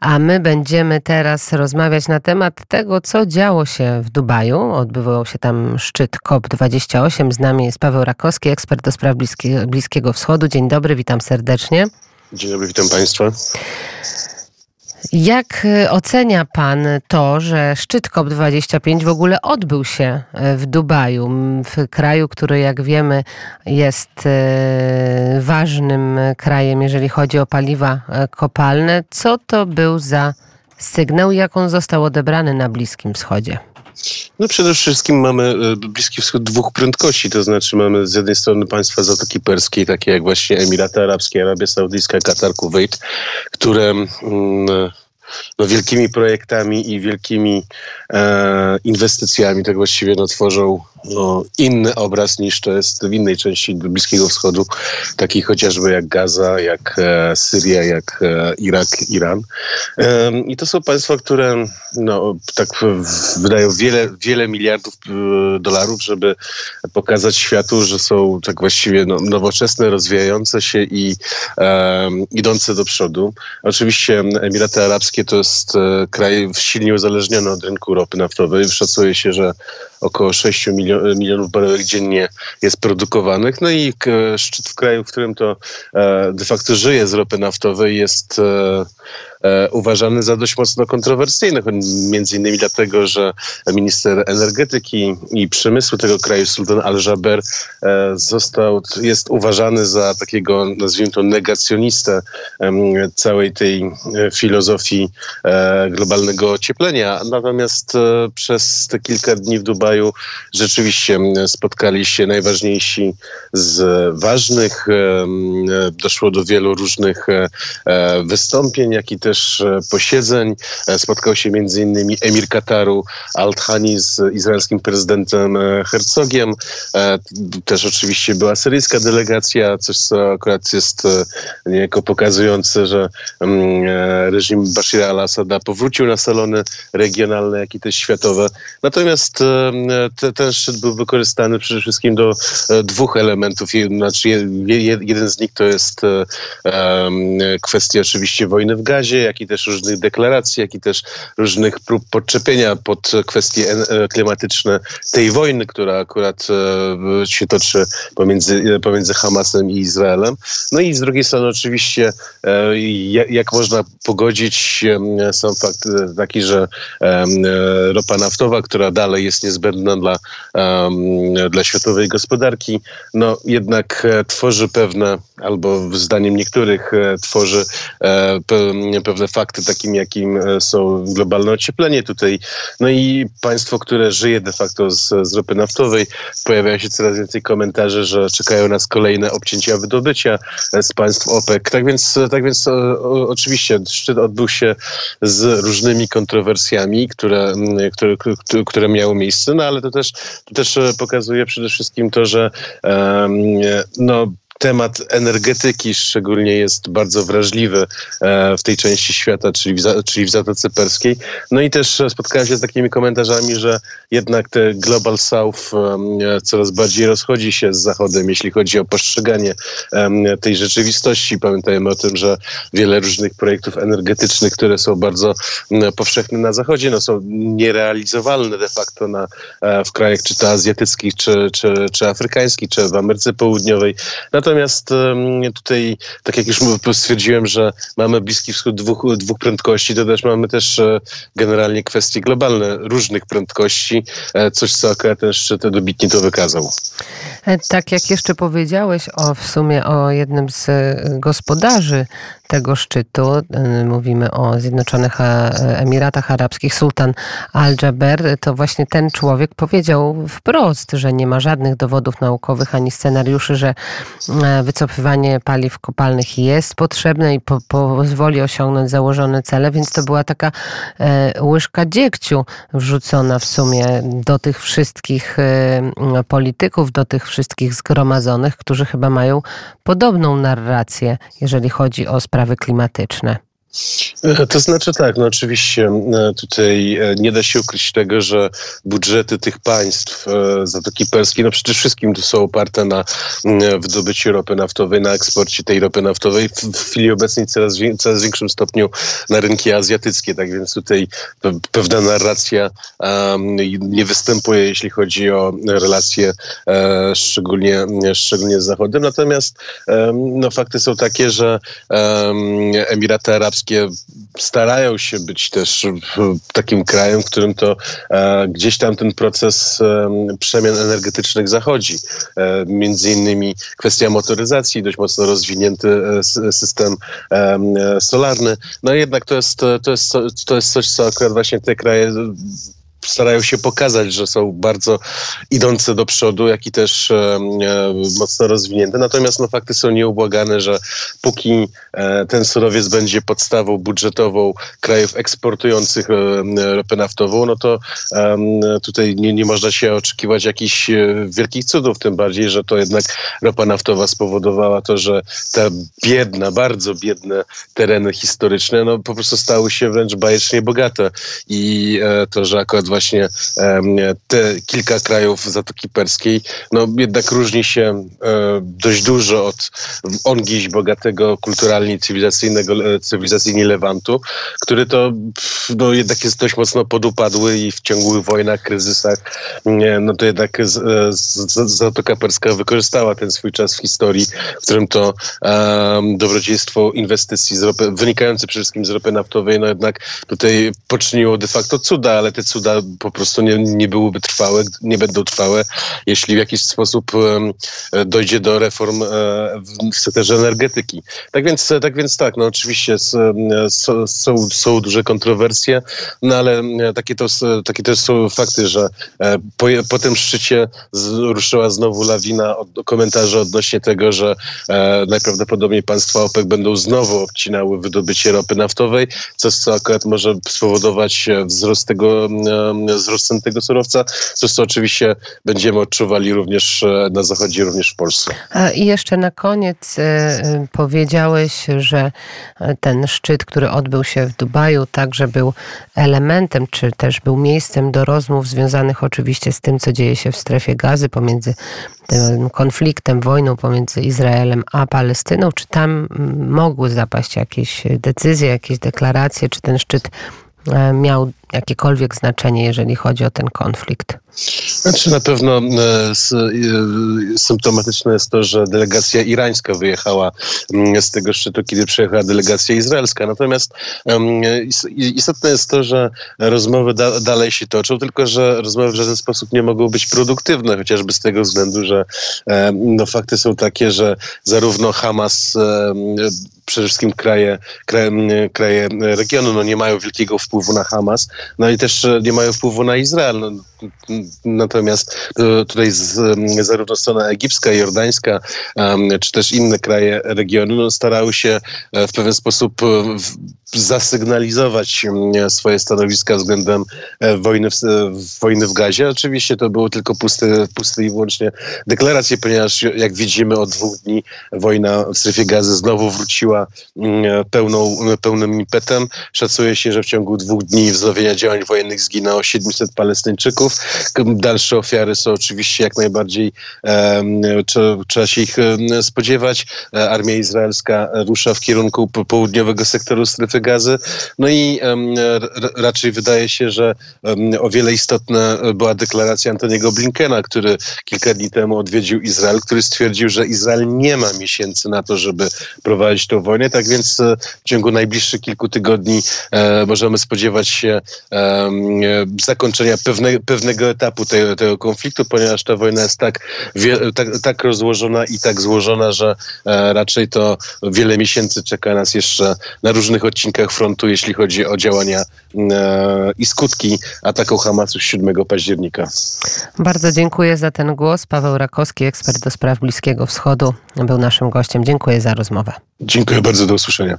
A my będziemy teraz rozmawiać na temat tego, co działo się w Dubaju. Odbywał się tam szczyt COP28. Z nami jest Paweł Rakowski, ekspert do spraw Bliskiego Wschodu. Dzień dobry, witam serdecznie. Dzień dobry, witam Państwa. Jak y, ocenia Pan to, że szczyt COP25 w ogóle odbył się y, w Dubaju, w kraju, który jak wiemy jest y, ważnym krajem, jeżeli chodzi o paliwa kopalne? Co to był za sygnał jak on został odebrany na Bliskim Wschodzie? No przede wszystkim mamy Bliski Wschód dwóch prędkości, to znaczy mamy z jednej strony państwa Zatoki Perskiej, takie jak właśnie Emiraty Arabskie, Arabia Saudyjska, Katar, Kuwait, które mm, no, wielkimi projektami i wielkimi e, inwestycjami tak właściwie no, tworzą no, inny obraz niż to jest w innej części Bliskiego Wschodu, taki chociażby jak Gaza, jak e, Syria, jak e, Irak, Iran. I to są państwa, które no, tak wydają wiele, wiele miliardów e, dolarów, żeby pokazać światu, że są tak właściwie no, nowoczesne, rozwijające się i idące do przodu. Oczywiście Emiraty Arabskie to jest e, kraj silnie uzależniony od rynku ropy naftowej. Szacuje się, że około 6 milionów baryłek dziennie jest produkowanych. No i szczyt w kraju, w którym to e, de facto żyje z ropy naftowej jest e, E, uważany za dość mocno kontrowersyjny, między innymi dlatego, że minister energetyki i przemysłu tego kraju, Sultan Al-Jaber, e, został, jest uważany za takiego, nazwijmy to, negacjonistę całej tej e, filozofii globalnego ocieplenia. Natomiast przez te kilka dni w Dubaju rzeczywiście spotkali się najważniejsi z ważnych. Doszło do wielu różnych wystąpień, jak i też e, posiedzeń. E, spotkał się m.in. emir Kataru Al-Thani z izraelskim prezydentem e, Herzogiem. Też oczywiście była syryjska delegacja, coś co akurat jest niejako pokazujące, że mm, reżim Bashira al-Assada powrócił na salony regionalne, jak i też światowe. Natomiast te, ten szczyt był wykorzystany przede wszystkim do dwóch elementów. Znaczy, jeden z nich to jest kwestia oczywiście wojny w Gazie, jak i też różnych deklaracji, jak i też różnych prób podczepienia pod kwestie e, klimatyczne tej wojny, która akurat e, się toczy pomiędzy, pomiędzy Hamasem i Izraelem. No i z drugiej strony oczywiście e, jak można pogodzić sam fakt taki, że ropa naftowa, która dalej jest niezbędna dla, dla światowej gospodarki, no jednak tworzy pewne, albo zdaniem niektórych tworzy pewne fakty, takim jakim e, są globalne ocieplenie tutaj. No i państwo, które żyje de facto z, z ropy naftowej, pojawia się coraz więcej komentarzy, że czekają nas kolejne obcięcia wydobycia e, z państw OPEC. Tak więc, tak więc o, oczywiście szczyt odbył się z różnymi kontrowersjami, które, które, które miały miejsce, no ale to też, to też e, pokazuje przede wszystkim to, że um, no, temat energetyki szczególnie jest bardzo wrażliwy e, w tej części świata, czyli w, czyli w Zatoce Perskiej. No i też spotkałem się z takimi komentarzami, że jednak te Global South coraz bardziej rozchodzi się z Zachodem, jeśli chodzi o postrzeganie tej rzeczywistości. Pamiętajmy o tym, że wiele różnych projektów energetycznych, które są bardzo powszechne na Zachodzie, no są nierealizowalne de facto na, e, w krajach czy to azjatyckich, czy, czy, czy afrykańskich, czy w Ameryce Południowej. Natomiast tutaj, tak jak już stwierdziłem, że mamy Bliski Wschód dwóch, dwóch prędkości, to też mamy też e, generalnie kwestie globalne różnych prędkości, e, coś co akurat ten szczyt dobitnie to wykazał. E, tak jak jeszcze powiedziałeś o, w sumie o jednym z gospodarzy tego szczytu, mówimy o Zjednoczonych Emiratach Arabskich, sultan Al-Jaber, to właśnie ten człowiek powiedział wprost, że nie ma żadnych dowodów naukowych ani scenariuszy, że wycofywanie paliw kopalnych jest potrzebne i po, pozwoli osiągnąć założone cele, więc to była taka e, łyżka dziegciu wrzucona w sumie do tych wszystkich e, polityków, do tych wszystkich zgromadzonych, którzy chyba mają podobną narrację, jeżeli chodzi o sprawy klimatyczne. E, to znaczy tak, no oczywiście e, tutaj e, nie da się ukryć tego, że budżety tych państw Zatoki Perskiej, no przede wszystkim to są oparte na wydobyciu ropy naftowej, na eksporcie tej ropy naftowej, w chwili obecnej coraz, coraz większym stopniu na rynki azjatyckie, tak więc tutaj pewna narracja nie występuje, jeśli chodzi o relacje e, szczególnie, szczególnie z Zachodem. Natomiast no, fakty są takie, że Emiraty Arabskie starają się być też takim krajem, w którym to e, gdzieś tam ten proces e, przemian energetycznych zachodzi. E, między innymi kwestia motoryzacji, dość mocno rozwinięty e, system e, solarny. No jednak to jest, to, jest, to jest coś, co akurat właśnie te kraje starają się pokazać, że są bardzo idące do przodu, jak i też e, mocno rozwinięte. Natomiast no, fakty są nieubłagane, że póki e, ten surowiec będzie podstawą budżetową krajów eksportujących e, ropę naftową, no to tutaj nie, nie można się oczekiwać jakichś e, wielkich cudów, tym bardziej, że to jednak ropa naftowa spowodowała to, że te biedne, bardzo biedne tereny historyczne, no po prostu stały się wręcz bajecznie bogate i e, to, że akurat właśnie te kilka krajów Zatoki Perskiej, no jednak różni się e, dość dużo od ongiś bogatego kulturalnie cywilizacyjnego, e, cywilizacyjnie Lewantu, który to no, jednak jest dość mocno podupadły i w ciągłych wojnach, kryzysach, no to jednak Zatoka Perska wykorzystała ten swój czas w historii, w którym to um, dobrodziejstwo inwestycji ropy, wynikające przede wszystkim z ropy naftowej, no jednak tutaj poczyniło de facto cuda, ale te cuda po prostu nie, nie byłyby trwałe, nie będą trwałe, jeśli w jakiś sposób dojdzie do reform e, w sektorze energetyki. Tak więc tak, więc tak no oczywiście są, są, są duże kontrowersje, no ale takie to, takie to są fakty, że e, po, po tym szczycie ruszyła znowu lawina od, komentarzy odnośnie tego, że e, najprawdopodobniej państwa OPEC będą znowu obcinały wydobycie ropy naftowej, coś co akurat może spowodować wzrost tego wzrost cen tego surowca, co oczywiście będziemy odczuwali również e, na zachodzie, również w Polsce. I jeszcze na koniec e, e, powiedziałeś, że ten szczyt, który odbył się w Dubaju, także był elementem, czy też był miejscem do rozmów związanych oczywiście z tym, co dzieje się w strefie gazy pomiędzy tym konfliktem, wojną pomiędzy Izraelem a Palestyną. Czy tam mogły zapaść jakieś decyzje, jakieś deklaracje, czy ten szczyt miał jakiekolwiek znaczenie, jeżeli chodzi o ten konflikt? Znaczy na pewno e, e, symptomatyczne jest to, że delegacja irańska wyjechała mm, z tego szczytu, kiedy przyjechała delegacja izraelska. Natomiast istotne jest to, że rozmowy dalej się toczą, tylko że rozmowy w żaden sposób nie mogą być produktywne, chociażby z tego względu, że no, fakty są takie, że zarówno Hamas przede wszystkim kraje, kraje, kraje regionu no nie mają wielkiego wpływu na Hamas, no i też nie mają wpływu na Izrael. Natomiast e, tutaj z, zarówno strona egipska, jordańska, czy też inne kraje regionu no, starały się e, w pewien sposób e, zasygnalizować swoje stanowiska względem wojny w, wojny w gazie. Oczywiście to były tylko puste, puste i wyłącznie deklaracje, ponieważ jak widzimy od dwóch dni wojna w strefie gazy znowu wróciła pełną, pełnym impetem. Szacuje się, że w ciągu dwóch dni wznowienia działań wojennych zginęło 700 Palestyńczyków. Dalsze ofiary są oczywiście jak najbardziej, trzeba, się ich spodziewać. E, armia izraelska rusza w kierunku południowego sektoru strefy gazy. No i raczej wydaje się, że o wiele istotna była deklaracja Antoniego Blinkena, który kilka dni temu odwiedził Izrael, który stwierdził, że Izrael nie ma miesięcy na to, żeby prowadzić tę wojnę. Tak więc e, w ciągu najbliższych kilku tygodni e, możemy spodziewać się zakończenia pewne, pewnego etapu tego, tego konfliktu, ponieważ ta wojna jest tak, tak, tak rozłożona i tak złożona, że e, raczej to wiele miesięcy czeka nas jeszcze na różnych odcinkach frontu, jeśli chodzi o działania e, i skutki ataku Hamasu 7 października. Bardzo dziękuję za ten głos. Paweł Rakowski, ekspert do spraw Bliskiego Wschodu, był naszym gościem. Dziękuję za rozmowę. Dziękuję bardzo, do usłyszenia.